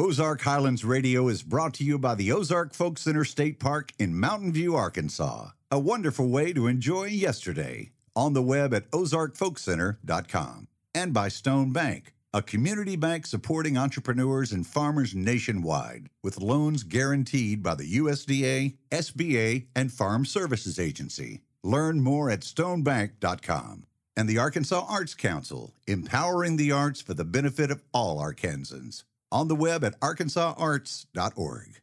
Ozark Highlands Radio is brought to you by the Ozark Folk Center State Park in Mountain View, Arkansas. A wonderful way to enjoy yesterday. On the web at ozarkfolkcenter.com. And by Stone Bank, a community bank supporting entrepreneurs and farmers nationwide with loans guaranteed by the USDA, SBA, and Farm Services Agency. Learn more at stonebank.com. And the Arkansas Arts Council, empowering the arts for the benefit of all Arkansans on the web at arkansasarts.org.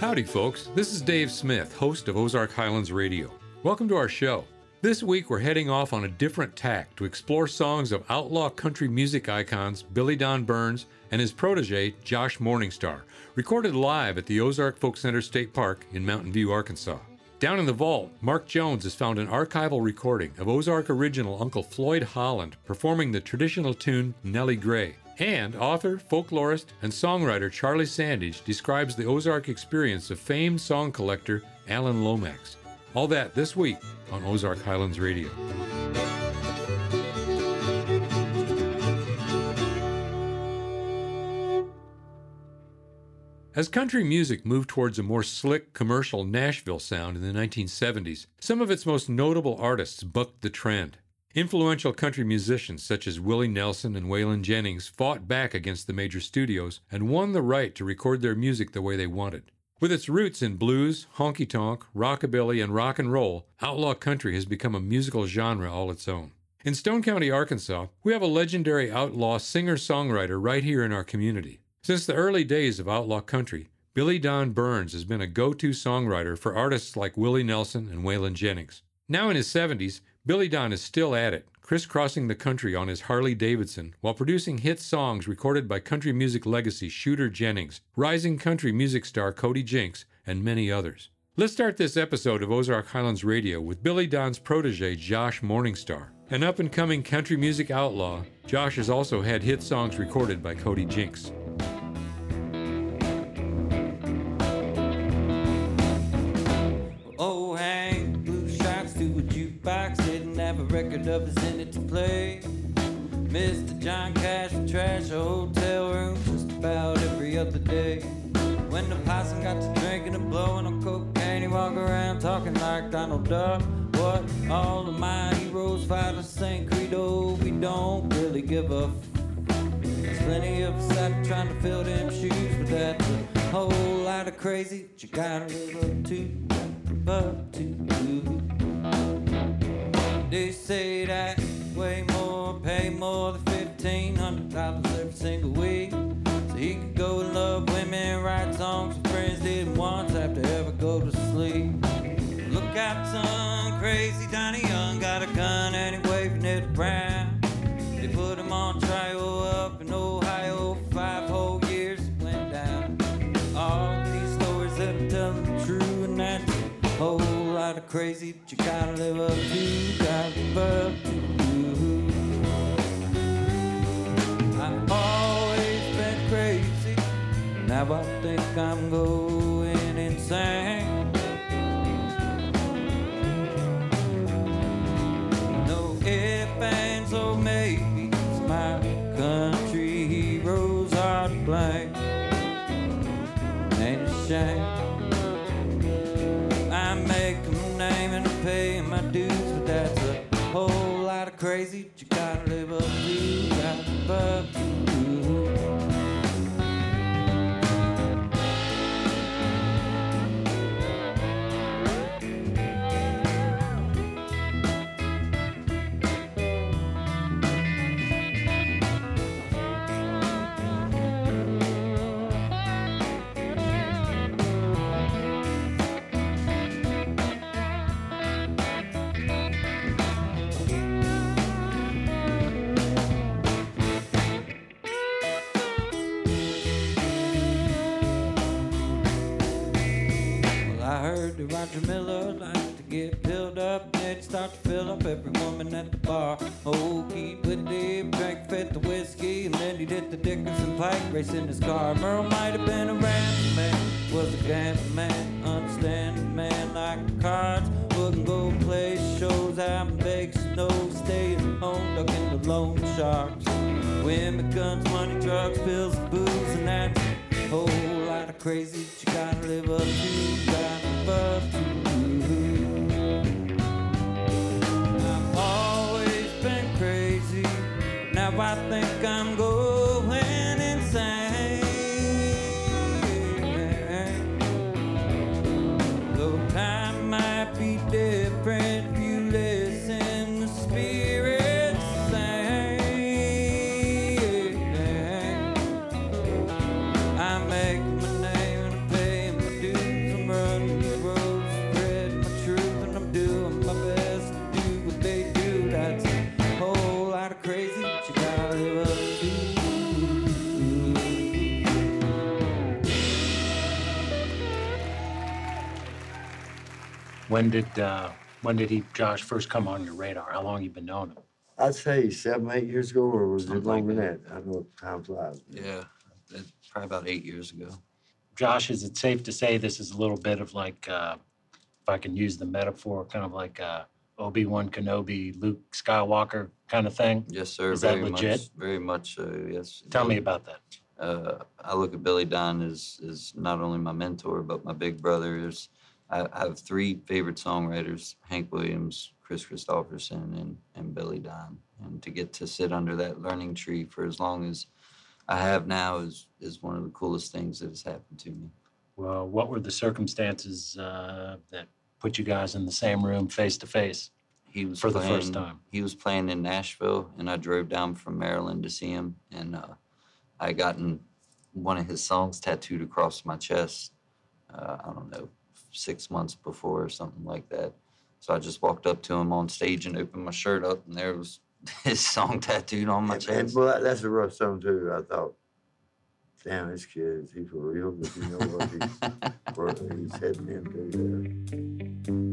Howdy, folks. This is Dave Smith, host of Ozark Highlands Radio. Welcome to our show. This week, we're heading off on a different tack to explore songs of outlaw country music icons Billy Don Burns and his protege, Josh Morningstar, recorded live at the Ozark Folk Center State Park in Mountain View, Arkansas. Down in the vault, Mark Jones has found an archival recording of Ozark original Uncle Floyd Holland performing the traditional tune Nellie Gray. And author, folklorist, and songwriter Charlie Sandage describes the Ozark experience of famed song collector Alan Lomax. All that this week on Ozark Highlands Radio. As country music moved towards a more slick, commercial Nashville sound in the 1970s, some of its most notable artists bucked the trend. Influential country musicians such as Willie Nelson and Waylon Jennings fought back against the major studios and won the right to record their music the way they wanted. With its roots in blues, honky tonk, rockabilly, and rock and roll, outlaw country has become a musical genre all its own. In Stone County, Arkansas, we have a legendary outlaw singer songwriter right here in our community. Since the early days of outlaw country, Billy Don Burns has been a go to songwriter for artists like Willie Nelson and Waylon Jennings. Now in his 70s, Billy Don is still at it, crisscrossing the country on his Harley Davidson while producing hit songs recorded by country music legacy Shooter Jennings, rising country music star Cody Jinks, and many others. Let's start this episode of Ozark Highlands Radio with Billy Don's protege Josh Morningstar. An up and coming country music outlaw, Josh has also had hit songs recorded by Cody Jinks. Record of his in it to play. Mr. John Cash would trash a hotel room just about every other day. When the possum got to drinking and blowing on cocaine, he walk around talking like Donald Duck. What all of my heroes fight the same credo, we don't really give a. F- There's plenty of us out trying to fill them shoes, but that's a whole lot of crazy that you gotta live up to, live up to. They say that way more, pay more than fifteen hundred dollars every single week. So he could go and love women, write songs with friends didn't once have to ever go to sleep. Look out, son, crazy Donnie Young got a gun and he waving it around. They put him on trial up in Ohio for five whole years. Went down. All these stories that I'm telling true, and that's a whole lot of crazy that you gotta live up to, to. I've always been crazy. Now I think I'm going insane. No if, ands, or maybes. My country heroes are to blame. Ain't shame. That you gotta Roger Miller liked to get filled up, and then start to fill up every woman at the bar. Oh, Keith Whitley drank fit the whiskey, and then he did the Dickerson Pike racing his car. Merle might have been a ransom man, was a gambling man, understanding man, like cards. Wouldn't go play shows out in Vegas, no, staying home, ducking the loan sharks. Women, guns, money, drugs, pills, booze, and that's a whole lot of crazy that you gotta live up to, When did uh, when did he Josh first come on your radar? How long you been knowing him? I'd say seven, eight years ago, or was it Something like longer than that? I don't know if time flies. Yeah, that- probably about eight years ago. Josh, is it safe to say this is a little bit of like, uh, if I can use the metaphor, kind of like uh, Obi Wan Kenobi, Luke Skywalker kind of thing? Yes, sir. Is that very legit? Much, very much so. Yes. Tell me about that. Uh, I look at Billy Don as as not only my mentor but my big brother. There's, I, I have three favorite songwriters: Hank Williams, Kris Kristofferson, and and Billy Don. And to get to sit under that learning tree for as long as I have now is is one of the coolest things that has happened to me. Well, what were the circumstances uh, that put you guys in the same room face to face? He was For the first time. He was playing in Nashville, and I drove down from Maryland to see him. And uh, I gotten one of his songs tattooed across my chest. Uh, I don't know, six months before or something like that. So I just walked up to him on stage and opened my shirt up, and there was his song tattooed on my And, and chest. boy, that- that's a rough song too. I thought, damn, this kid is he for real? Does you know what he's, he's heading into there?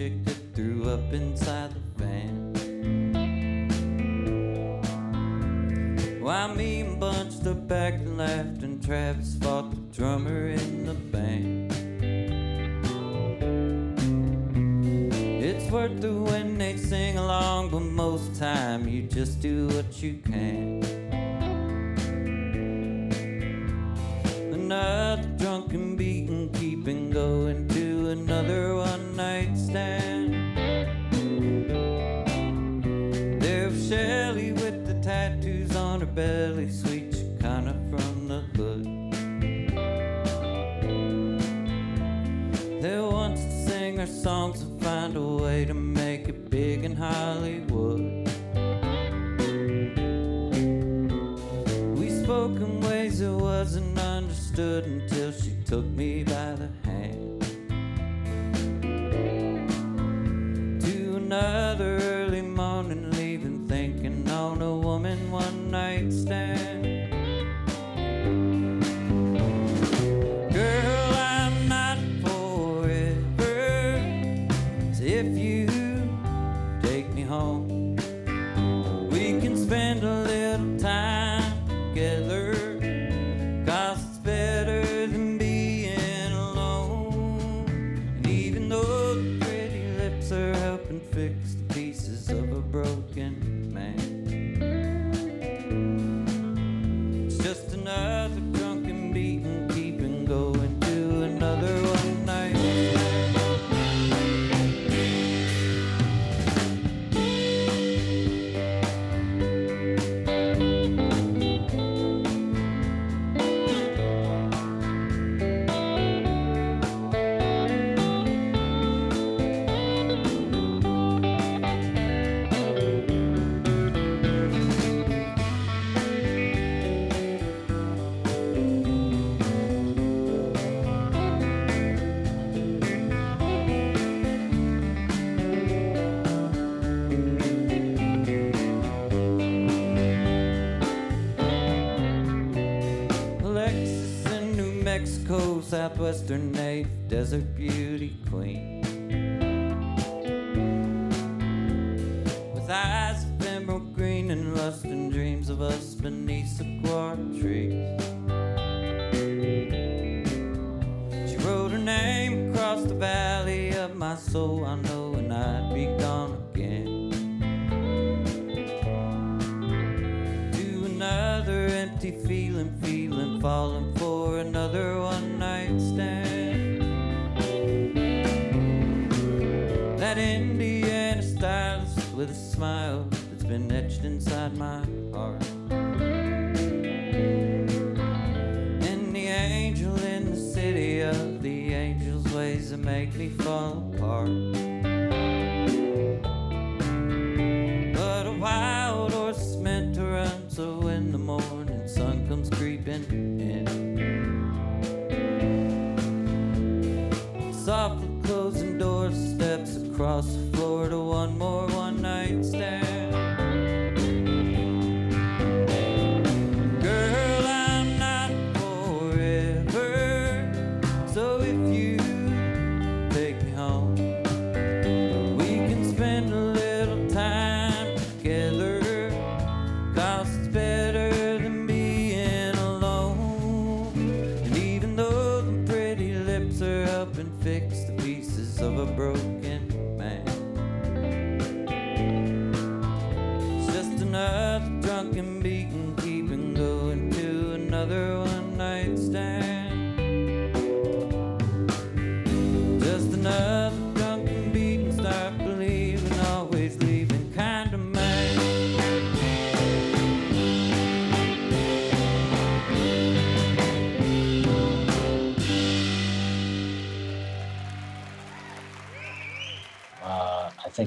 Chick that threw up inside the van. While me and Bunch stood back and laughed, and Travis fought the drummer in the band. It's worth it when they sing along, but most time you just do are helping fix the pieces of a broken Southwestern native, desert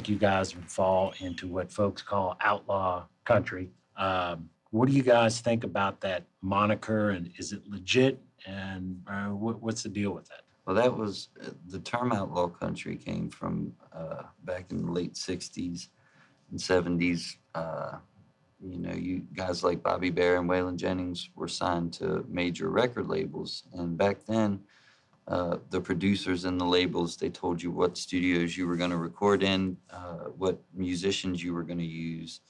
think you guys would fall into what folks call outlaw country. Um, what do you guys think about that moniker, and is it legit? And uh, what, what's the deal with that? Well, that was uh, the term outlaw country came from uh, back in the late 60s and 70s. Uh, you know, you guys like Bobby Bare and Waylon Jennings were signed to major record labels. And back then, uh, the producers and the labels, they told you what studios you were going to record in, uh, what musicians you were going to use,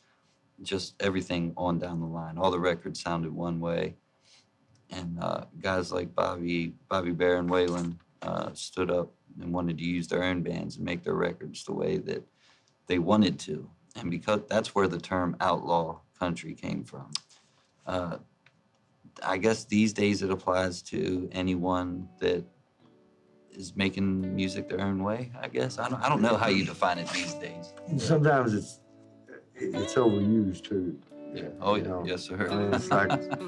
just everything on down the line. All the records sounded one way and uh, guys like Bobby, Bobby Bare, and Waylon uh, stood up and wanted to use their own bands and make their records the way that they wanted to, and because that's where the term outlaw country came from. Uh, I guess these days it applies to anyone that is making music their own way. I guess I don't, I don't know how you define it these days. Sometimes it's it's overused too. Yeah. Oh yeah, know. yes sir. I mean, it's like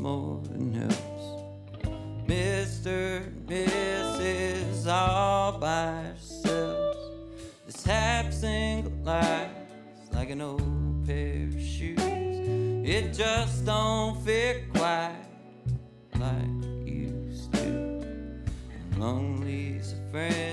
more than helps. Mr. and Mrs. all by yourselves. This happy single life like an old pair of shoes. It just don't fit quite like it used to. And lonely as a friend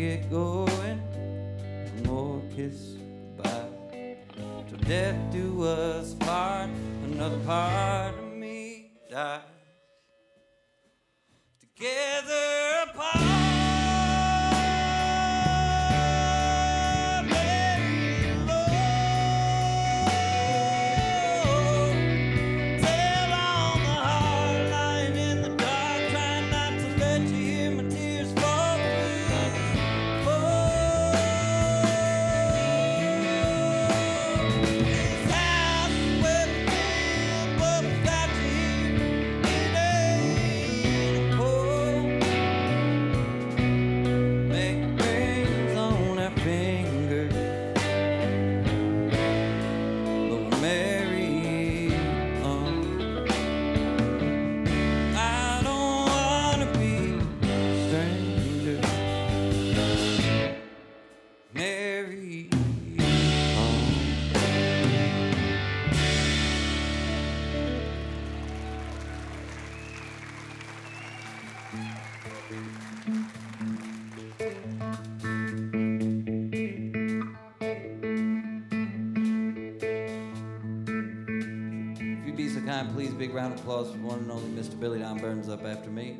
get going. More kiss goodbye. Till death do us part. Another part of me dies. Together applause for one and only Mr. Billy Don Burns up after me.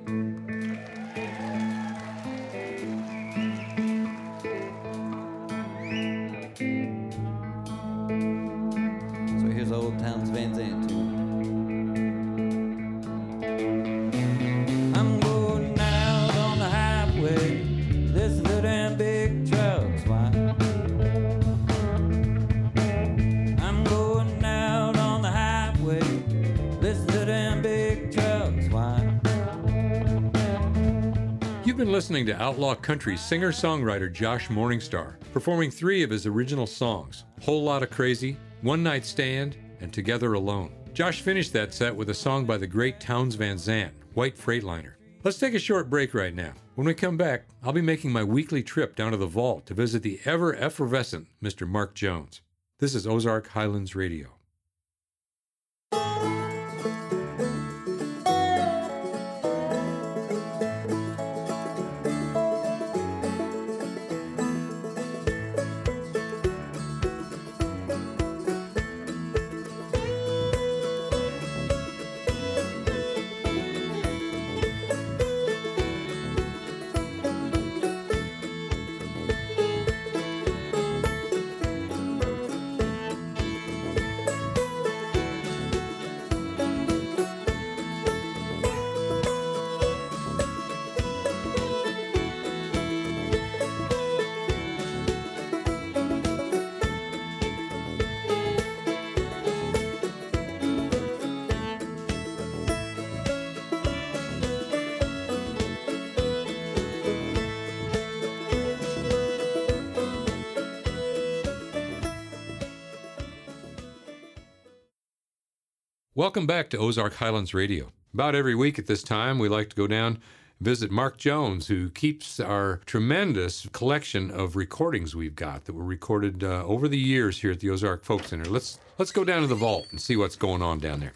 Been listening to Outlaw Country singer songwriter Josh Morningstar, performing three of his original songs Whole Lot of Crazy, One Night Stand, and Together Alone. Josh finished that set with a song by the great Townes Van Zandt, White Freightliner. Let's take a short break right now. When we come back, I'll be making my weekly trip down to the vault to visit the ever effervescent Mr. Mark Jones. This is Ozark Highlands Radio. Welcome back to Ozark Highlands Radio. About every week at this time, we like to go down visit Mark Jones, who keeps our tremendous collection of recordings we've got that were recorded uh, over the years here at the Ozark Folk Center. Let's let's go down to the vault and see what's going on down there.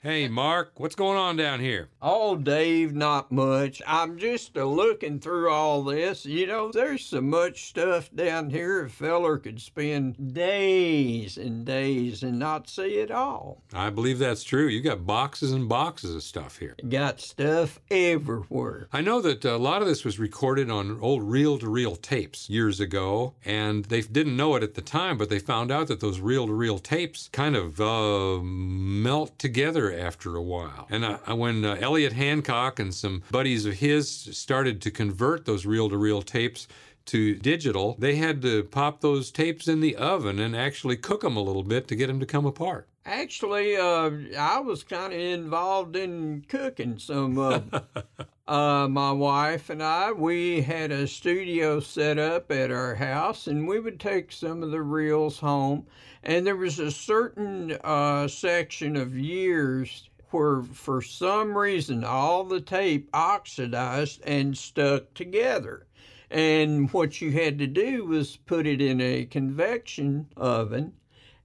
Hey, Mark, what's going on down here? Oh, Dave, not much. I'm just a looking through all this. You know, there's so much stuff down here a feller could spend days and days and not see it all. I believe that's true. You got boxes and boxes of stuff here. Got stuff everywhere. I know that a lot of this was recorded on old reel to reel tapes years ago, and they didn't know it at the time, but they found out that those reel to reel tapes kind of uh, melt together after a while. And uh, when uh, Elliot Hancock and some buddies of his started to convert those reel to reel tapes to digital, they had to pop those tapes in the oven and actually cook them a little bit to get them to come apart. Actually, uh, I was kind of involved in cooking some of them. uh, my wife and I, we had a studio set up at our house, and we would take some of the reels home. And there was a certain uh, section of years where, for some reason, all the tape oxidized and stuck together. And what you had to do was put it in a convection oven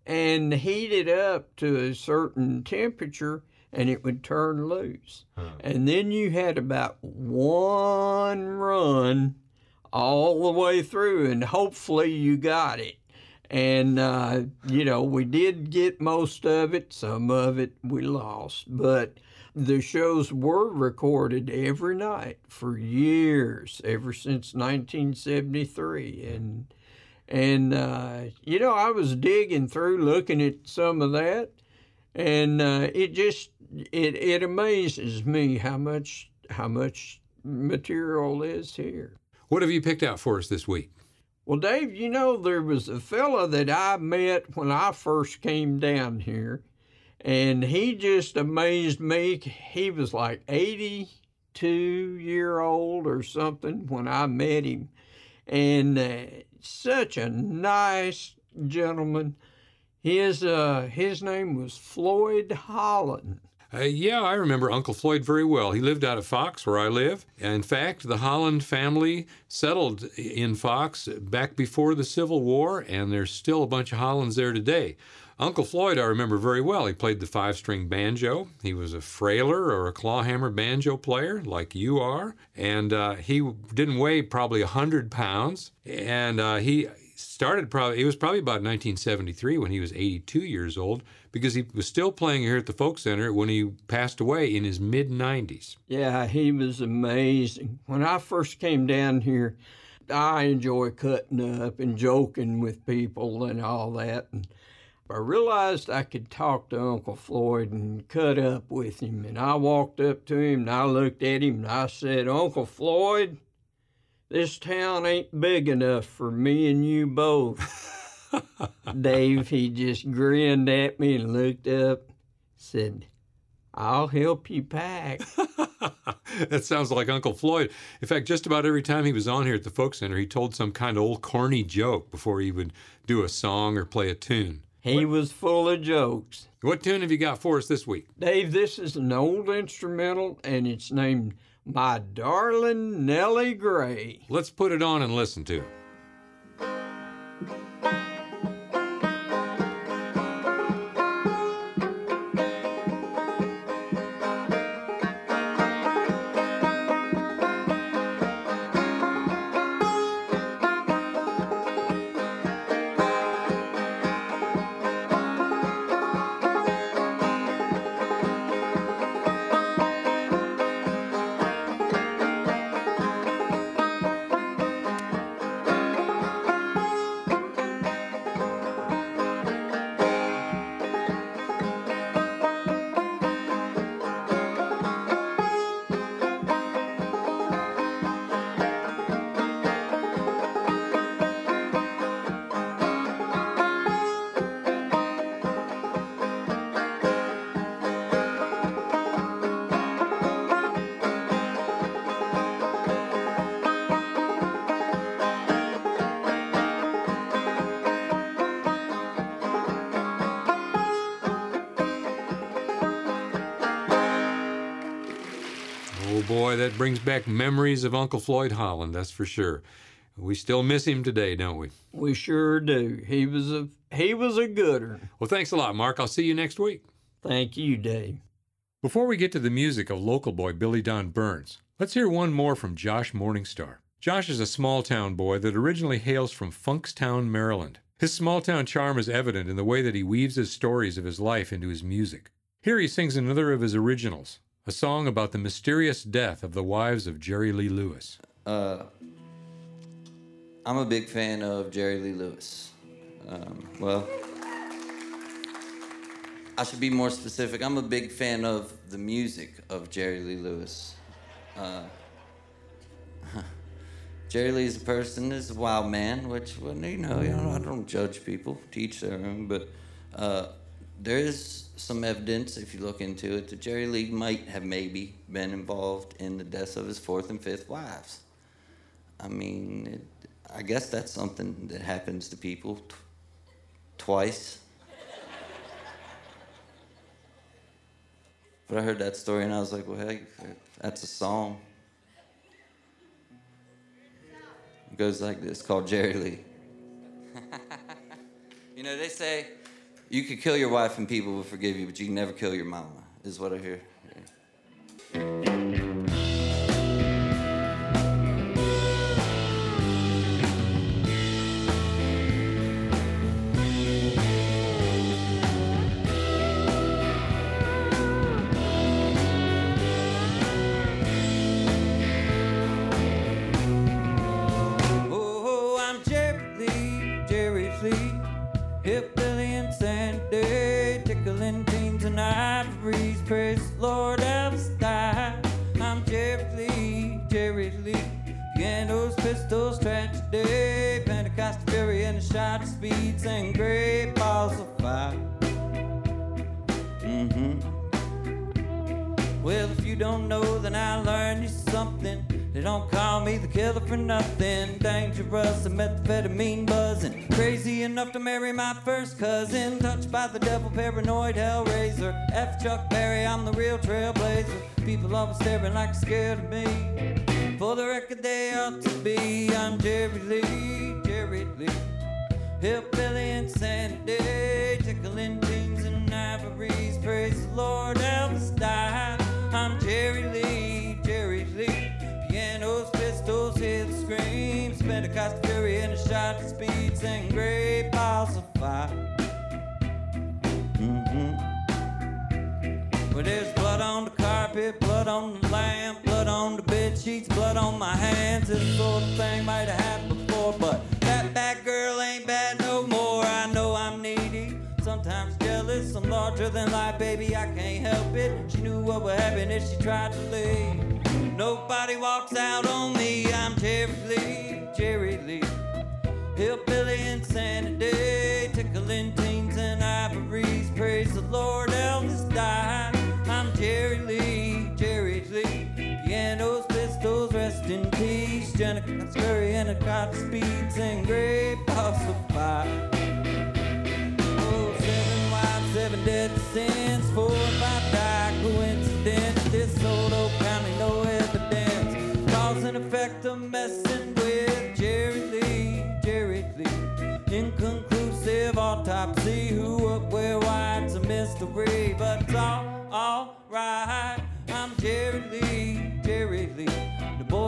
and heat it up to a certain temperature and it would turn loose. And then you had about one run all the way through, and hopefully you got it. And, uh, you know, we did get most of it, some of it we lost, but the shows were recorded every night for years, ever since 1973. And, and uh, you know, I was digging through looking at some of that, and uh, it just it it amazes me how much how much material is here. What have you picked out for us this week? Well, Dave, you know there was a fella that I met when I first came down here, and he just amazed me. He was like eighty-two year old or something when I met him, and uh, such a nice gentleman. His uh, his name was Floyd Holland. Uh, yeah, I remember Uncle Floyd very well. He lived out of Fox, where I live. In fact, the Holland family settled in Fox back before the Civil War, and there's still a bunch of Hollands there today. Uncle Floyd, I remember very well. He played the five string banjo. He was a frailer or a clawhammer banjo player, like you are. And uh, he didn't weigh probably 100 pounds. And uh, he started probably, it was probably about 1973 when he was 82 years old, because he was still playing here at the Folk Center when he passed away in his mid 90s. Yeah, he was amazing. When I first came down here, I enjoy cutting up and joking with people and all that. And I realized I could talk to Uncle Floyd and cut up with him. And I walked up to him and I looked at him and I said, Uncle Floyd, this town ain't big enough for me and you both. Dave, he just grinned at me and looked up, said, I'll help you pack. that sounds like Uncle Floyd. In fact, just about every time he was on here at the Folk Center, he told some kind of old corny joke before he would do a song or play a tune. He was full of jokes. What tune have you got for us this week? Dave, this is an old instrumental and it's named My Darling Nellie Gray. Let's put it on and listen to it. That brings back memories of Uncle Floyd Holland, that's for sure. We still miss him today, don't we? We sure do. He was a he was a gooder. Well, thanks a lot, Mark. I'll see you next week. Thank you, Dave. Before we get to the music of local boy Billy Don Burns, let's hear one more from Josh Morningstar. Josh is a small town boy that originally hails from Funkstown, Maryland. His small town charm is evident in the way that he weaves his stories of his life into his music. Here he sings another of his originals, a song about the mysterious death of the wives of Jerry Lee Lewis. Uh, I'm a big fan of Jerry Lee Lewis. Um, well, I should be more specific. I'm a big fan of the music of Jerry Lee Lewis. Uh, Jerry Lee's a person, is a wild man, which, well, you know, you know, I don't judge people, teach their own, but uh, there is some evidence, if you look into it, that Jerry Lee might have maybe been involved in the deaths of his fourth and fifth wives. I mean, it, I guess that's something that happens to people t- twice. but I heard that story and I was like, well, hey, that's a song. It goes like this called Jerry Lee. you know, they say you could kill your wife and people will forgive you, but you can never kill your mama, is what I hear. Oh, first cousin. Touched by the devil, paranoid hellraiser. F. Chuck Berry, I'm the real trailblazer. People always staring like scared of me. For the record, they ought to be. I'm Jerry Lee, Jerry Lee. Hillbilly on my hands. This sort of thing might have happened before, but that bad girl ain't bad no more. I know I'm needy, sometimes jealous. I'm larger than life, baby. I can't help it. She knew what would happen if she tried to leave. Nobody walks out on me. I'm Jerry Lee, Jerry Lee. Hillbilly insanity, tickling teens and ivories. Praise the Lord, Elvis died. I'm Jerry Lee, rest in peace. Jennifer Scurry and a cop speed, sing great balls of fire. Oh, seven wives, seven dead sins, four or five die coincidence. This old Oak County, no evidence. Cause and effect of messing with Jerry Lee, Jerry Lee. Inconclusive autopsy, who, what, where, why, it's a mystery, but it's all, all right. I'm Jerry Lee,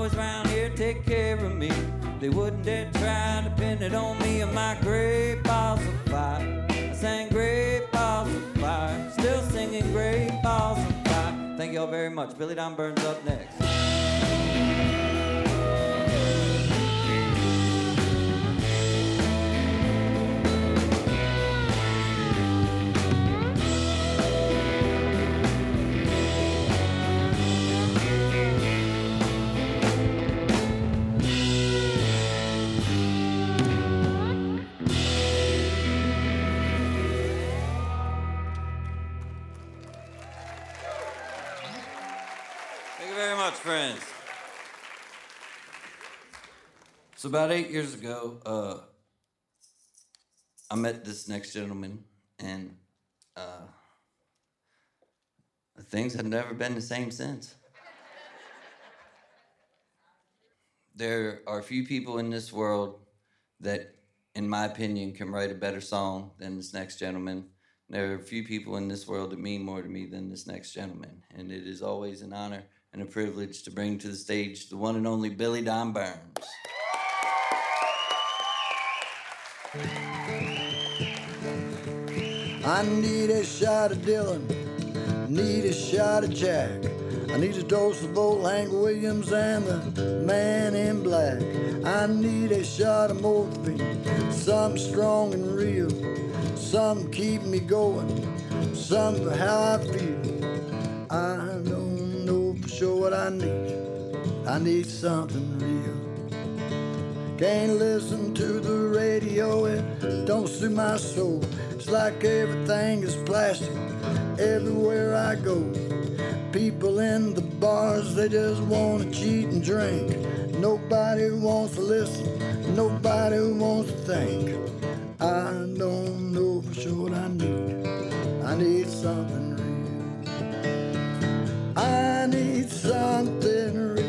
boys around here take care of me. They wouldn't dare try to pin it on me and my great balls of fire. I sang great balls of fire, still singing great balls of fire. Thank y'all very much. Billy Don Burns up next. So about eight years ago, uh, I met this next gentleman, and uh, things have never been the same since. There are few people in this world that, in my opinion, can write a better song than this next gentleman. There are few people in this world that mean more to me than this next gentleman, and it is always an honor and a privilege to bring to the stage the one and only Billy Don Burns. I need a shot of Dylan, need a shot of Jack. I need a dose of old Hank Williams and the man in black. I need a shot of morphine, something strong and real, something keep me going, something for how I feel. I don't know for sure what I need. I need something real. Can't listen to the radio, it don't suit my soul. It's like everything is plastic everywhere I go. People in the bars, they just want to cheat and drink. Nobody wants to listen, nobody wants to think. I don't know for sure what I need. I need something real. I need something real.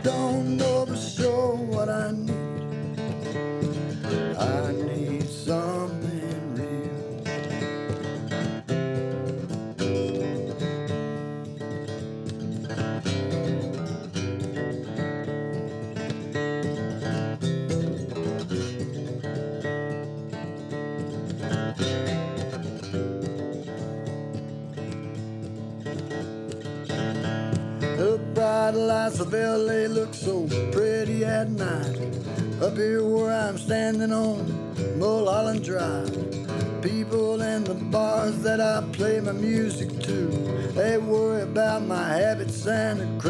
Don't music too. They worry about my habits and the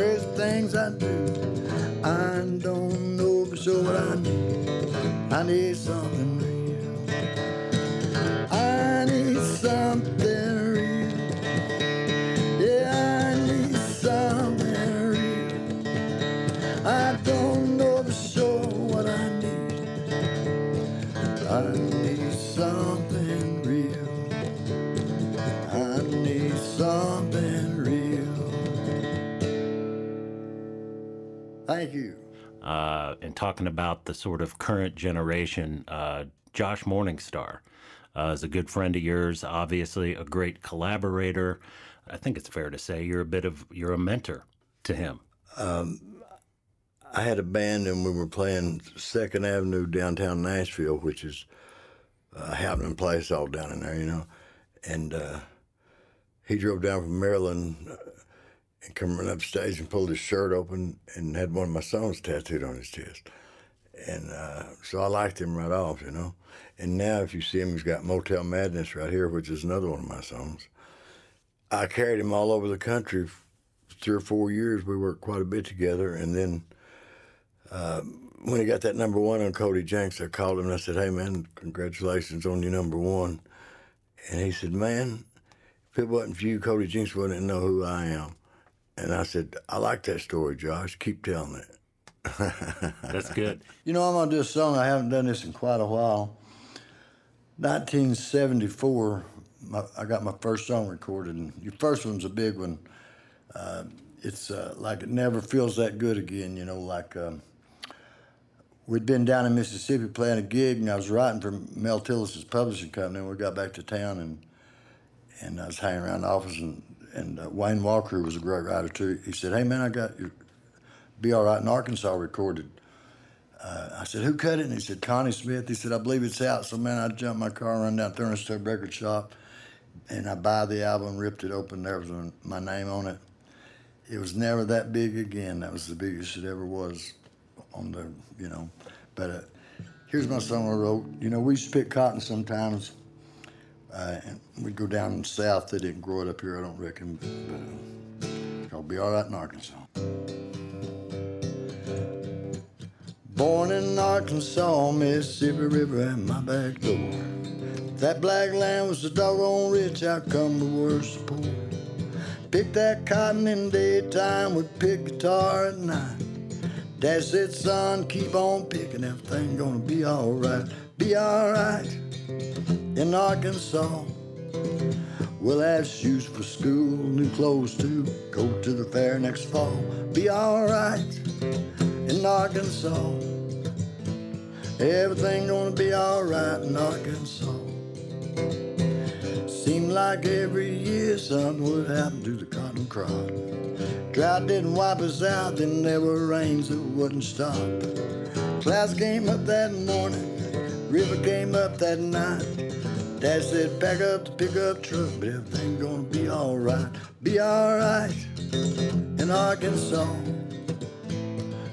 talking about the sort of current generation, uh, Josh Morningstar uh, is a good friend of yours, obviously a great collaborator. I think it's fair to say you're a bit of you're a mentor to him. I had a band and we were playing Second Avenue downtown Nashville, which is a happening place all down in there, you know. And uh, he drove down from Maryland uh, and come running upstage and pulled his shirt open and had one of my songs tattooed on his chest. And uh, so I liked him right off, you know. And now if you see him, he's got Motel Madness right here, which is another one of my songs. I carried him all over the country. Three or four years, we worked quite a bit together, and then when he got that number one on Cody Jinks, I called him and I said, Hey, man, congratulations on your number one. And he said, Man, if it wasn't for you, Cody Jinks wouldn't know who I am. And I said, I like that story, Josh. Keep telling it. That's good. You know, I'm going to do a song. I haven't done this in quite a while. 1974, my, I got my first song recorded. And your first one's a big one. Uh, it's uh, like it never feels that good again, you know, like. Um, we'd been down in Mississippi playing a gig, and I was writing for Mel Tillis's publishing company. We got back to town, and and I was hanging around the office, and and uh, Wayne Walker was a great writer too. He said, "Hey man, I got your Be All Right in Arkansas recorded." Uh, I said, "Who cut it?" And he said, "Connie Smith." He said, "I believe it's out." So man, I jumped my car, run down Thurman Record Shop, and I buy the album, ripped it open. There was my name on it. It was never that big again. That was the biggest it ever was on the, you know. But uh, here's my song I wrote. You know, we used to pick cotton sometimes. Uh, and we'd go down south. They didn't grow it up here, I don't reckon. But, called Be All Right in Arkansas. Born in Arkansas, Mississippi River at my back door. That black land was so doggone rich, how come the worst poor? Pick that cotton in daytime, would pick guitar at night. Dad said, son, keep on picking, everything gonna be alright. Be alright in Arkansas. We'll have shoes for school, new clothes too. Go to the fair next fall. Be alright in Arkansas. Everything gonna be alright in Arkansas. Seemed like every year something would happen to the cotton crop. Drought didn't wipe us out, then there were rains that wouldn't stop. Clouds came up that morning, river came up that night. Dad said, pack up the pickup truck, but everything's gonna be alright, be alright in Arkansas.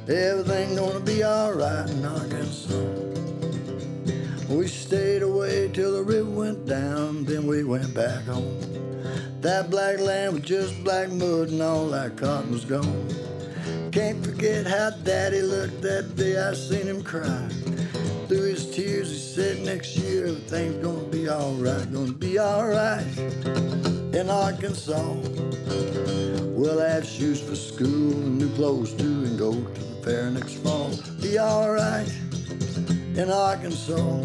Everything gonna be alright in Arkansas. We stayed away till the river went down, then we went back home. That black land was just black mud and all that cotton was gone. Can't forget how daddy looked that day I seen him cry. Said next year everything's gonna be alright, gonna be alright in Arkansas. We'll have shoes for school and new clothes too and go to the fair next fall. Be alright in Arkansas.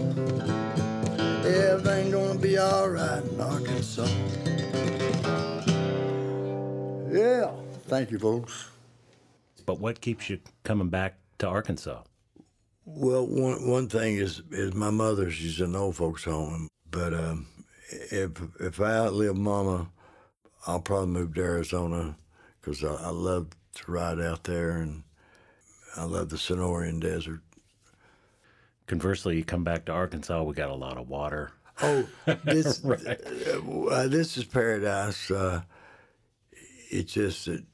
Everything gonna be alright in Arkansas. Yeah. Thank you, folks. But what keeps you coming back to Arkansas? Well, one one thing is is my mother. She's in an old folks home, but um, if if I outlive Mama, I'll probably move to Arizona because I, I love to ride out there and I love the Sonoran Desert. Conversely, you come back to Arkansas, we got a lot of water. Oh, this Right. uh, this is paradise. Uh, it's just that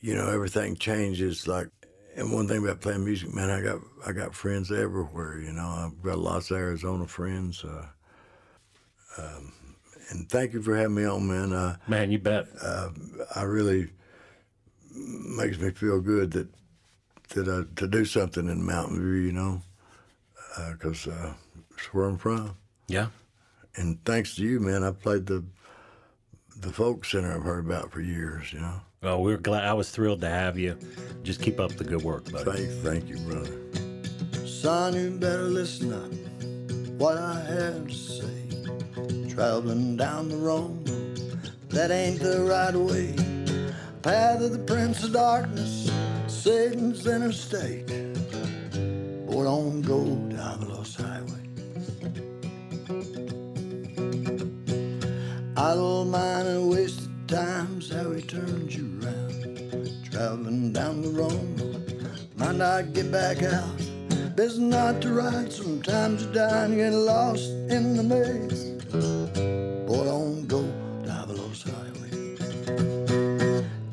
you know everything changes. Like, and one thing about playing music, man, I got I got friends everywhere. You know, I've got lots of Arizona friends. Uh, um, and thank you for having me on, man. Uh, Man, you bet. uh, I really makes me feel good that that I, to do something in Mountain View. You know, because uh, it's where I'm from Yeah. and thanks to you, man, I played the the folk center I've heard about for years. You know, Well, we're glad. I was thrilled to have you. Just keep up the good work, buddy. thank thank you, brother. Son, you better listen up. What I have to say. Traveling down the wrong road, that ain't the right way. Path of the Prince of Darkness, Satan's interstate. Boy, don't go Diabolos Highway. Idle mind and wasted times, how he turns you round. Traveling down the wrong road, might not get back out. Best not to ride, sometimes you die and get lost in the maze. Boy, don't go Diabolos Highway.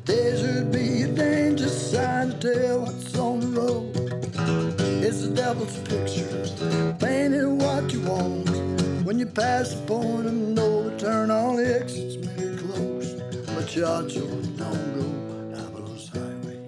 Desert be a dangerous sign to tell what's on the road. It's the devil's picture, painted what you want. When you pass the point of no return, all the exits may be closed. But you don't go Highway.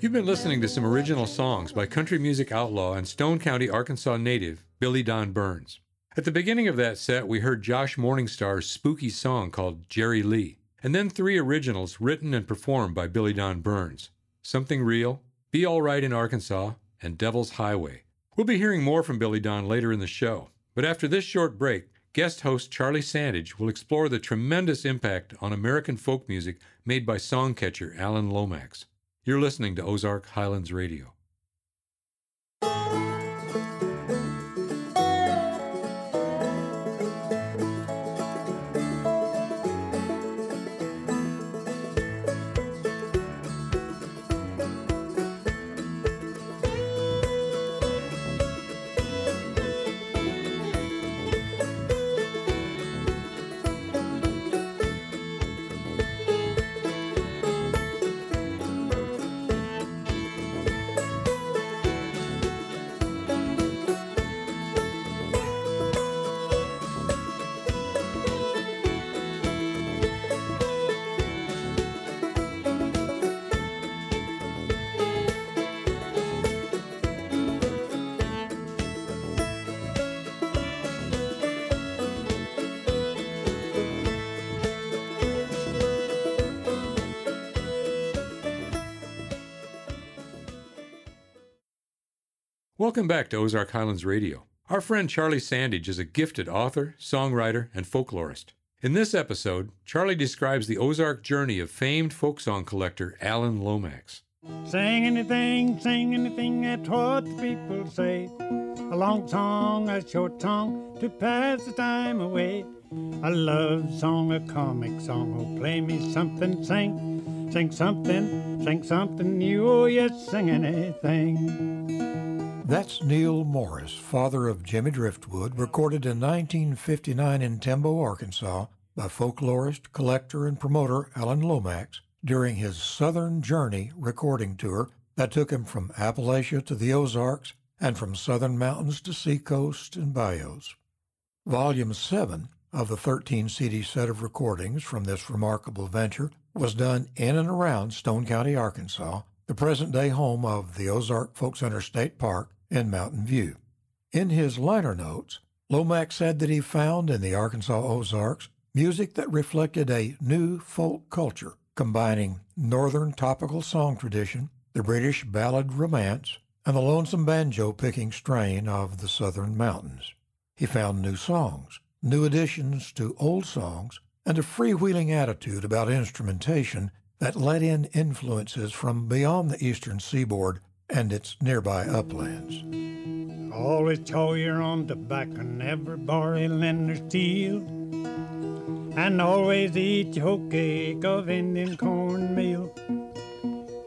You've been listening to some original songs by country music outlaw and Stone County, Arkansas native Billy Don Burns. At the beginning of that set, we heard Josh Morningstar's spooky song called Jerry Lee, and then three originals written and performed by Billy Don Burns Something Real, Be All Right in Arkansas, and Devil's Highway. We'll be hearing more from Billy Don later in the show, but after this short break, guest host Charlie Sandage will explore the tremendous impact on American folk music made by songcatcher Alan Lomax. You're listening to Ozark Highlands Radio. Welcome back to Ozark Highlands Radio. Our friend Charlie Sandage is a gifted author, songwriter, and folklorist. In this episode, Charlie describes the Ozark journey of famed folk song collector Alan Lomax. Sing anything, sing anything, that's what the people say. A long song, a short song, to pass the time away. A love song, a comic song, oh, play me something, sing. Sing something, sing something new, oh, yes, sing anything. That's Neal Morris, father of Jimmy Driftwood, recorded in 1959 in Timbo, Arkansas, by folklorist, collector, and promoter Alan Lomax during his Southern Journey recording tour that took him from Appalachia to the Ozarks and from southern mountains to seacoast and bayous. Volume 7 of the 13 CD set of recordings from this remarkable venture was done in and around Stone County, Arkansas, the present day home of the Ozark Folk Center State Park in Mountain View. In his liner notes, Lomax said that he found in the Arkansas Ozarks music that reflected a new folk culture, combining northern topical song tradition, the British ballad romance, and the lonesome banjo picking strain of the southern mountains. He found new songs, new additions to old songs, and a freewheeling attitude about instrumentation that let in influences from beyond the eastern seaboard and its nearby uplands. Always your own tobacco, never borrow lender steal. And always eat your whole cake of Indian cornmeal.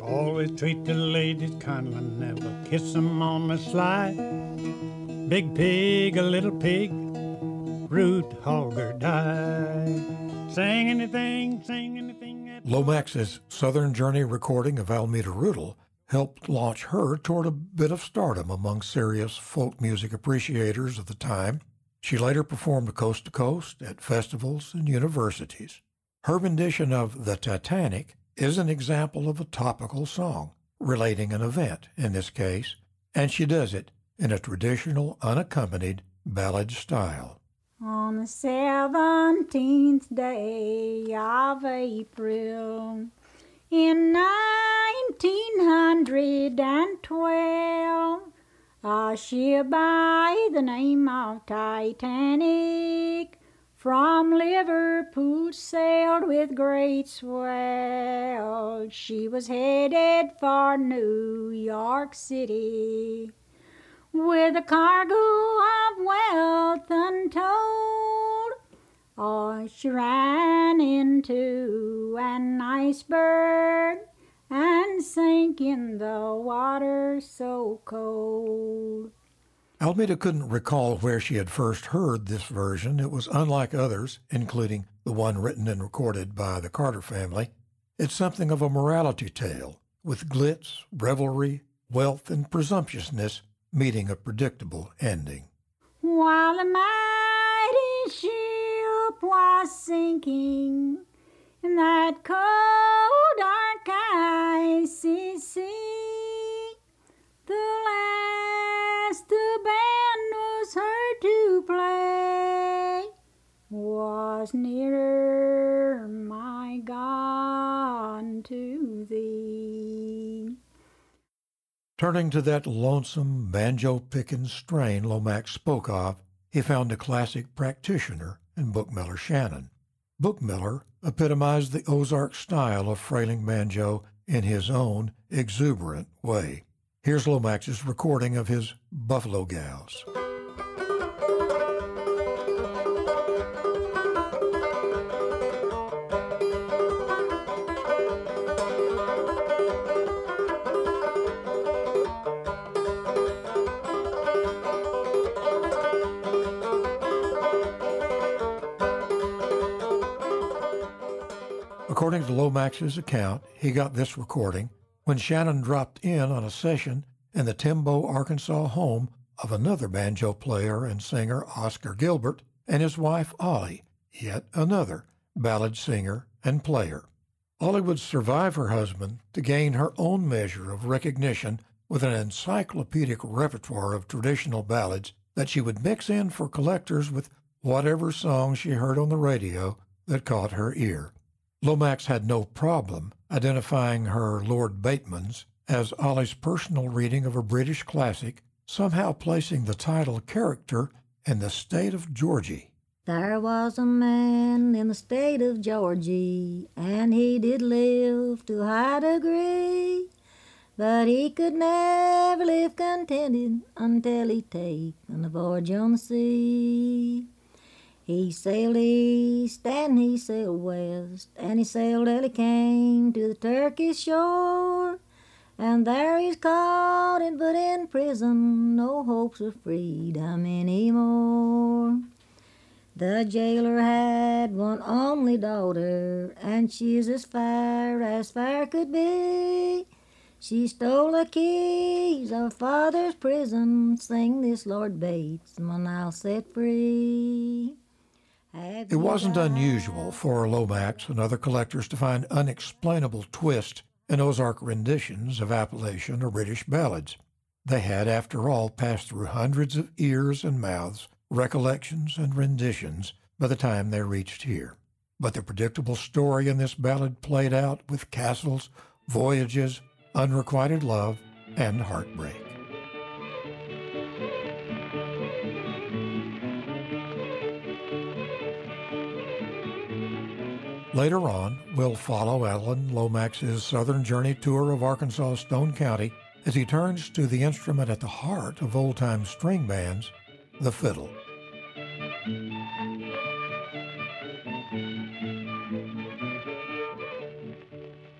Always treat the ladies kindly, never kiss 'em on the sly. Big pig, a little pig, root hog or die. Sing anything, sing anything. Lomax's Southern Journey recording of Almeda Riddle helped launch her toward a bit of stardom among serious folk music appreciators of the time. She later performed coast to coast at festivals and universities. Her rendition of The Titanic is an example of a topical song relating an event in this case, and she does it in a traditional, unaccompanied ballad style. On the seventeenth day of April in nineteen hundred and twelve, a ship by the name of Titanic from Liverpool sailed with great swell. She was headed for New York City with a cargo of wealth untold. Oh, she ran into an iceberg and sank in the water so cold. Almeda couldn't recall where she had first heard this version. It was unlike others, including the one written and recorded by the Carter family. It's something of a morality tale, with glitz, revelry, wealth, and presumptuousness meeting a predictable ending. While the mighty ship was sinking in that cold, dark, icy sea, the last the band was heard to play was nearer, my God, to thee. Turning to that lonesome banjo picking strain Lomax spoke of, he found a classic practitioner in Bookmiller Shannon. Bookmiller epitomized the Ozark style of frailing banjo in his own exuberant way. Here's Lomax's recording of his Buffalo Gals. According to Lomax's account, he got this recording when Shannon dropped in on a session in the Timbo, Arkansas home of another banjo player and singer, Oscar Gilbert, and his wife, Ollie, yet another ballad singer and player. Ollie would survive her husband to gain her own measure of recognition with an encyclopedic repertoire of traditional ballads that she would mix in for collectors with whatever song she heard on the radio that caught her ear. Lomax had no problem identifying her Lord Bateman's as Ollie's personal reading of a British classic, somehow placing the title character in the state of Georgie. There was a man in the state of Georgie, and he did live to a high degree. But he could never live contented until he taken a voyage on the sea. He sailed east and he sailed west, and he sailed till he came to the Turkish shore. And there he's caught and put in prison, no hopes of freedom anymore. The jailer had one only daughter, and she's as fair as fair could be. She stole the keys of father's prison. Sing this, Lord Bates, when I'll set free. It wasn't unusual for Lomax and other collectors to find unexplainable twists in Ozark renditions of Appalachian or British ballads. They had, after all, passed through hundreds of ears and mouths, recollections and renditions by the time they reached here. But the predictable story in this ballad played out with castles, voyages, unrequited love, and heartbreak. Later on, we'll follow Alan Lomax's southern journey tour of Arkansas Stone County as he turns to the instrument at the heart of old time string bands, the fiddle.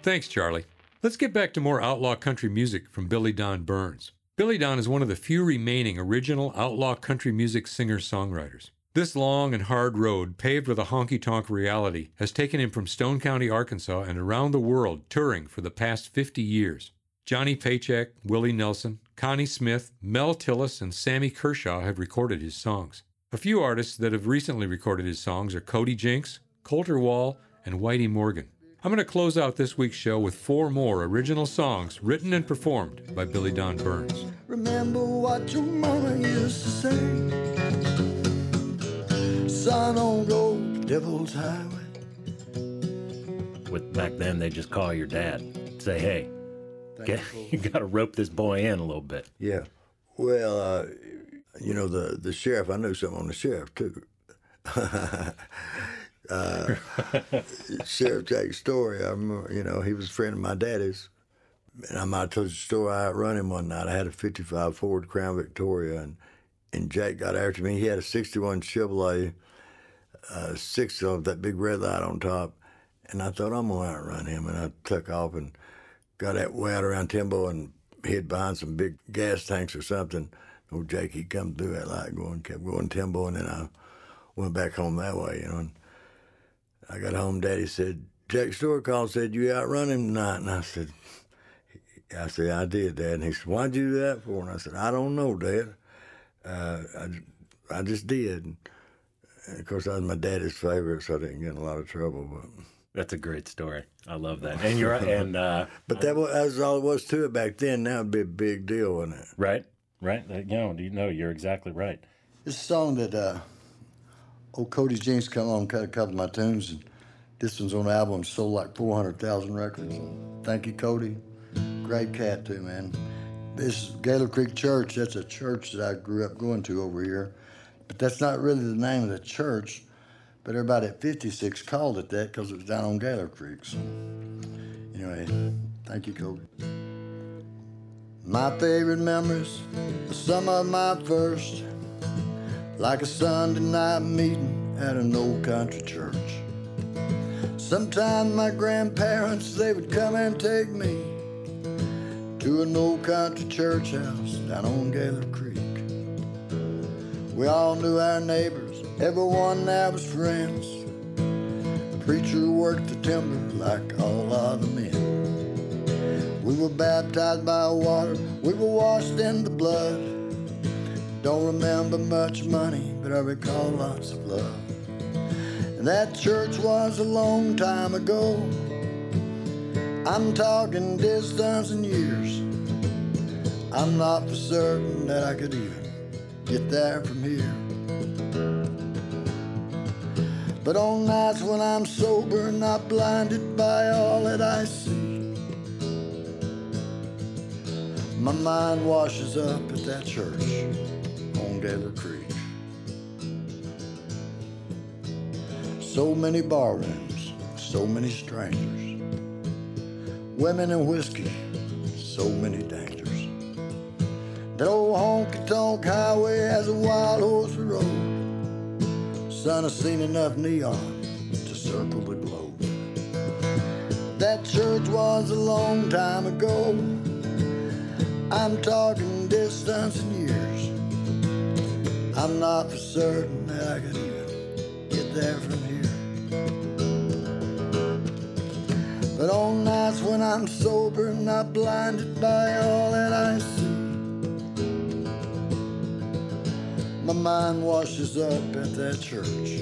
Thanks, Charlie. Let's get back to more outlaw country music from Billy Don Burns. Billy Don is one of the few remaining original outlaw country music singer songwriters. This long and hard road, paved with a honky tonk reality, has taken him from Stone County, Arkansas, and around the world, touring for the past 50 years. Johnny Paycheck, Willie Nelson, Connie Smith, Mel Tillis, and Sammy Kershaw have recorded his songs. A few artists that have recently recorded his songs are Cody Jinks, Colter Wall, and Whitey Morgan. I'm going to close out this week's show with four more original songs written and performed by Billy Don Burns. Remember what your mama used to say. Son, don't go devil's highway. With back then, they just call your dad, say, "Hey, get, you got to rope this boy in a little bit." Yeah. Well, uh, you know the the sheriff. I knew something on the sheriff too. uh, sheriff Jack Story. I remember. You know, he was a friend of my daddy's. And I might have told you the story. I outrun him one night. I had a '55 Ford Crown Victoria, and and Jack got after me. He had a '61 Chevrolet, uh, six of that big red light on top, and I thought I'm gonna outrun him, and I took off and got that way out around Timbo and hid behind some big gas tanks or something. Old Jake, he come through that light going, kept going Timbo, and then I went back home that way, you know. And I got home, Daddy said, Jack Stewart called, said, you outrun him tonight. And I said, I said, I did, Dad. And he said, why'd you do that for? And I said, I don't know, Dad. Uh, I, I just did. And of course, I was my daddy's favorite, so I didn't get in a lot of trouble. But That's a great story. I love that. And you're and uh, but that was, that was all it was to it back then. Now it'd be a big deal, wouldn't it? right, right. You know, you know, you're exactly right. This song that uh, old Cody James come on cut a couple of my tunes, and this one's on the album, sold like 400,000 records. Thank you, Cody. Great cat, too, man. This Gaylor Creek Church, that's a church that I grew up going to over here. But that's not really the name of the church, but everybody at 56 called it that because it was down on Gaylor Creek. So, anyway, thank you, Cody. My favorite memories, some of my first, like a Sunday night meeting at an old country church. Sometimes my grandparents, they would come and take me to an old country church house down on Gaylor Creek. We all knew our neighbors, everyone there was friends. The preacher worked the timber like all other men. We were baptized by water, we were washed in the blood. Don't remember much money, but I recall lots of love. And that church was a long time ago. I'm talking distance and years. I'm not for certain that I could even get there from here. But on nights when I'm sober, not blinded by all that I see, my mind washes up at that church on Gaylor Creek. So many bar rooms, so many strangers, women and whiskey, so many dangers. That old honky tonk highway has a wild horse road. Son, I've seen enough neon to circle the globe. That church was a long time ago. I'm talking distance and years. I'm not for certain that I could even get there from here. But on nights when I'm sober, not blinded by all that I see, my mind washes up at that church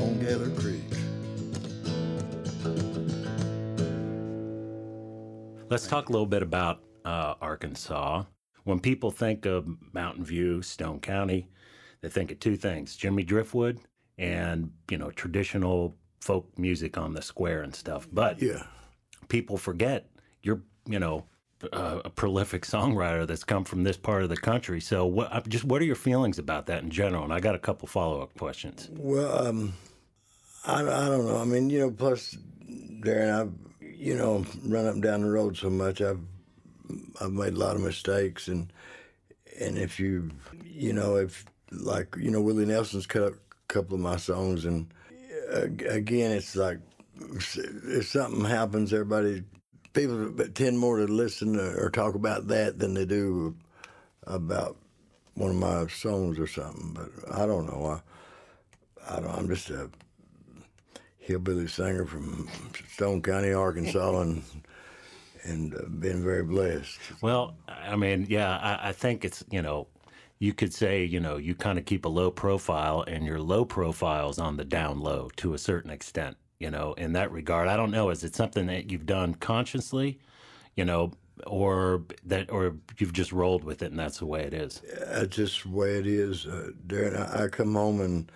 on Gaylor Creek. Let's talk a little bit about uh, Arkansas. When people think of Mountain View, Stone County, they think of two things: Jimmy Driftwood and you know traditional folk music on the square and stuff. But yeah, people forget you're you know uh, a prolific songwriter that's come from this part of the country. So what uh, just what are your feelings about that in general? And I got a couple follow up questions. Well, um, I, I don't know. I mean, you know, plus, Darren, I've, you know, run up and down the road so much. I've, I've made a lot of mistakes. And, and if you, you know, if, like, you know, Willie Nelson's cut a couple of my songs. And uh, again, it's like, if something happens, everybody, people tend more to listen or talk about that than they do about one of my songs or something. But I don't know. I, I don't. I'm just a hillbilly singer from Stone County, Arkansas, and and uh, been very blessed. Well, I mean, yeah, I, I think it's you know, you could say you know you kind of keep a low profile, and your low profile's on the down low to a certain extent. You know, in that regard, I don't know. Is it something that you've done consciously, you know, or that, or you've just rolled with it, and that's the way it is? That's just the way it is, uh, Darren. I, I come home and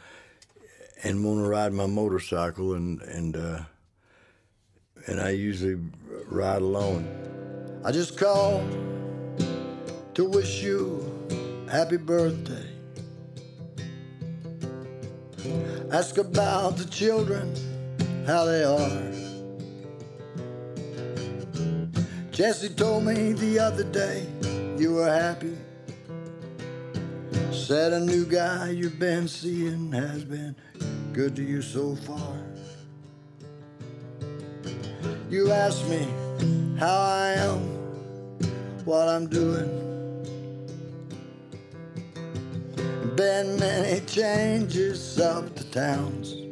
and want to ride my motorcycle, and and uh, and I usually ride alone. I just call to wish you happy birthday. Ask about the children, how they are. Jesse told me the other day you were happy. Said a new guy you've been seeing has been good to you so far. You asked me how I am, what I'm doing. Been many changes up the towns.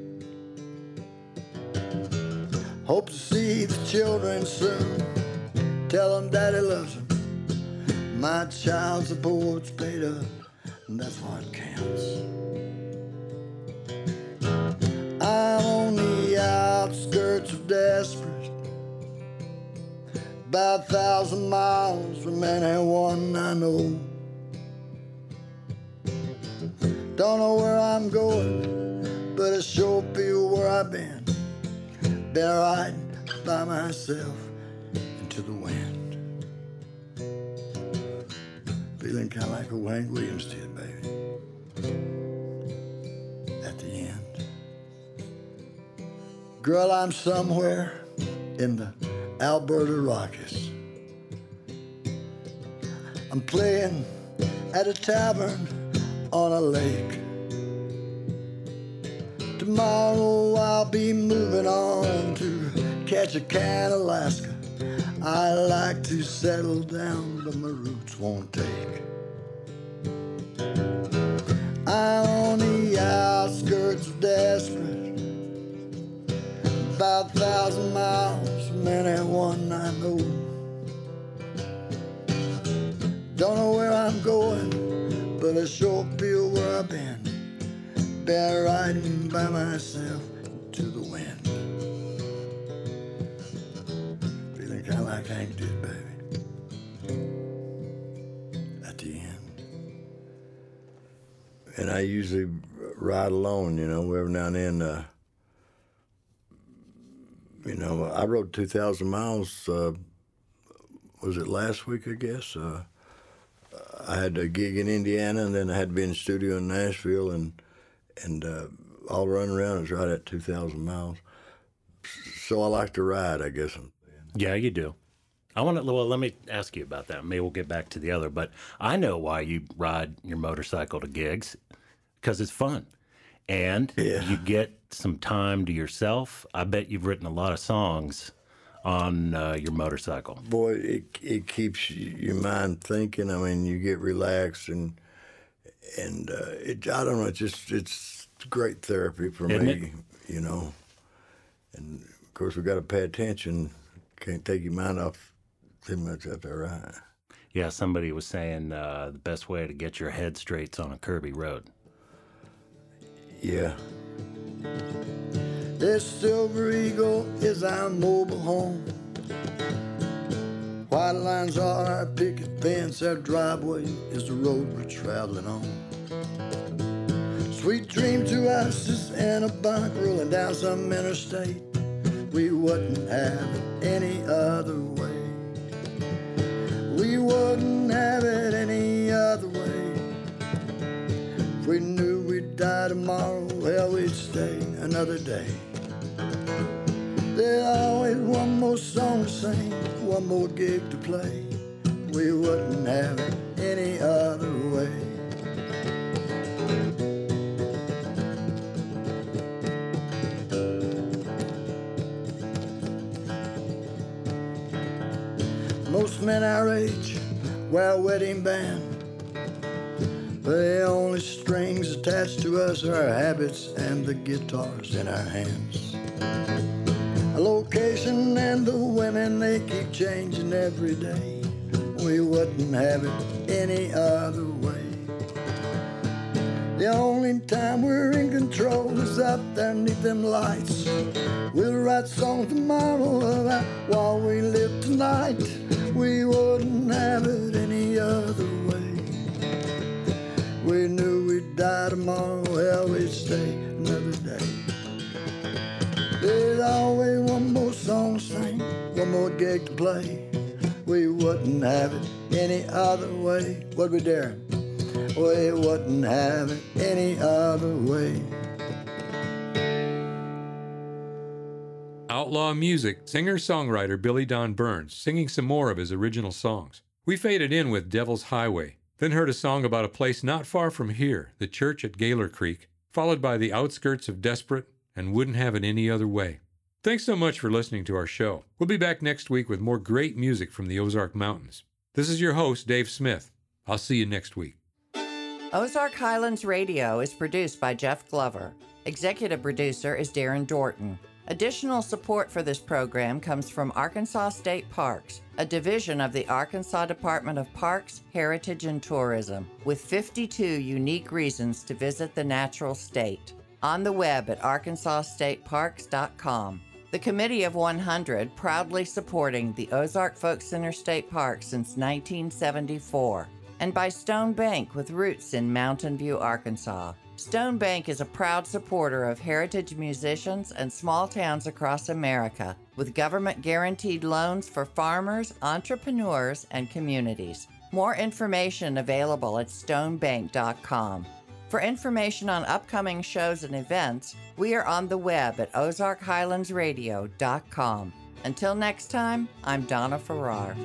Hope to see the children soon. Tell them daddy loves them. My child support's paid up, and that's what counts. I'm on the outskirts of Desperate. About a thousand miles from anyone I know. Don't know where I'm going, but I sure feel where I've been. Been riding by myself into the wind. Feeling kind of like a Wayne Williams did, baby. At the end. Girl, I'm somewhere in the Alberta Rockies. I'm playing at a tavern on a lake. Tomorrow I'll be moving on to Ketchikan, Alaska. I like to settle down, but my roots won't take. I'm on the outskirts of Desperate, about a thousand miles from anyone I know. Don't know where I'm going, but I sure feel where I've been. Been riding by myself to the wind. Feeling kind of like Hank did, baby. At the end. And I usually ride alone, you know, every now and then. Uh, you know, I rode 2,000 miles, uh, was it last week, I guess? Uh, I had a gig in Indiana, and then I had to be in studio in Nashville, and and uh, all run around is right at 2,000 miles. So I like to ride, I guess. Yeah, you do. I want to. Well, let me ask you about that. Maybe we'll get back to the other. But I know why you ride your motorcycle to gigs because it's fun, and Yeah. you get some time to yourself. I bet you've written a lot of songs on uh, your motorcycle. Boy, it it keeps your mind thinking. I mean, you get relaxed and and uh, it. I don't know. It's just it's great therapy for Isn't me. it? You know, and of course we got to pay attention. Can't take your mind off too much there, right? Yeah, somebody was saying uh, the best way to get your head straight's on a curvy road. Yeah. This Silver Eagle is our mobile home. White lines are our picket fence, our driveway is the road we're traveling on. Sweet dream to us is in a bunk rolling down some interstate. We wouldn't have it any other way. We wouldn't have it any other way. If we knew we'd die tomorrow, hell, we'd stay another day. There's always one more song to sing, one more gig to play. We wouldn't have it any other way. Most men our age wear a wedding band. But the only strings attached to us are our habits and the guitars in our hands. Location and the women, they keep changing every day. We wouldn't have it any other way. The only time we're in control is up there neath them lights. We'll write songs tomorrow about while we live tonight. We wouldn't have it any other way. We knew we'd die tomorrow, hell, we'd stay one more gig to play. We wouldn't have it any other way. What we dare? We wouldn't have it any other way. Outlaw Music, singer songwriter Billy Don Burns, singing some more of his original songs. We faded in with Devil's Highway, then heard a song about a place not far from here, the church at Gaylor Creek, followed by the outskirts of Desperate and Wouldn't Have It Any Other Way. Thanks so much for listening to our show. We'll be back next week with more great music from the Ozark Mountains. This is your host, Dave Smith. I'll see you next week. Ozark Highlands Radio is produced by Jeff Glover. Executive producer is Darren Dorton. Additional support for this program comes from Arkansas State Parks, a division of the Arkansas Department of Parks, Heritage, and Tourism, with 52 unique reasons to visit the natural state. On the web at arkansasstateparks.com. The Committee of 100 proudly supporting the Ozark Folk Center State Park since 1974 and by Stone Bank with roots in Mountain View, Arkansas. Stone Bank is a proud supporter of heritage musicians and small towns across America with government guaranteed loans for farmers, entrepreneurs, and communities. More information available at stonebank.com. For information on upcoming shows and events, we are on the web at ozarkhighlandsradio.com. Until next time, I'm Donna Farrar.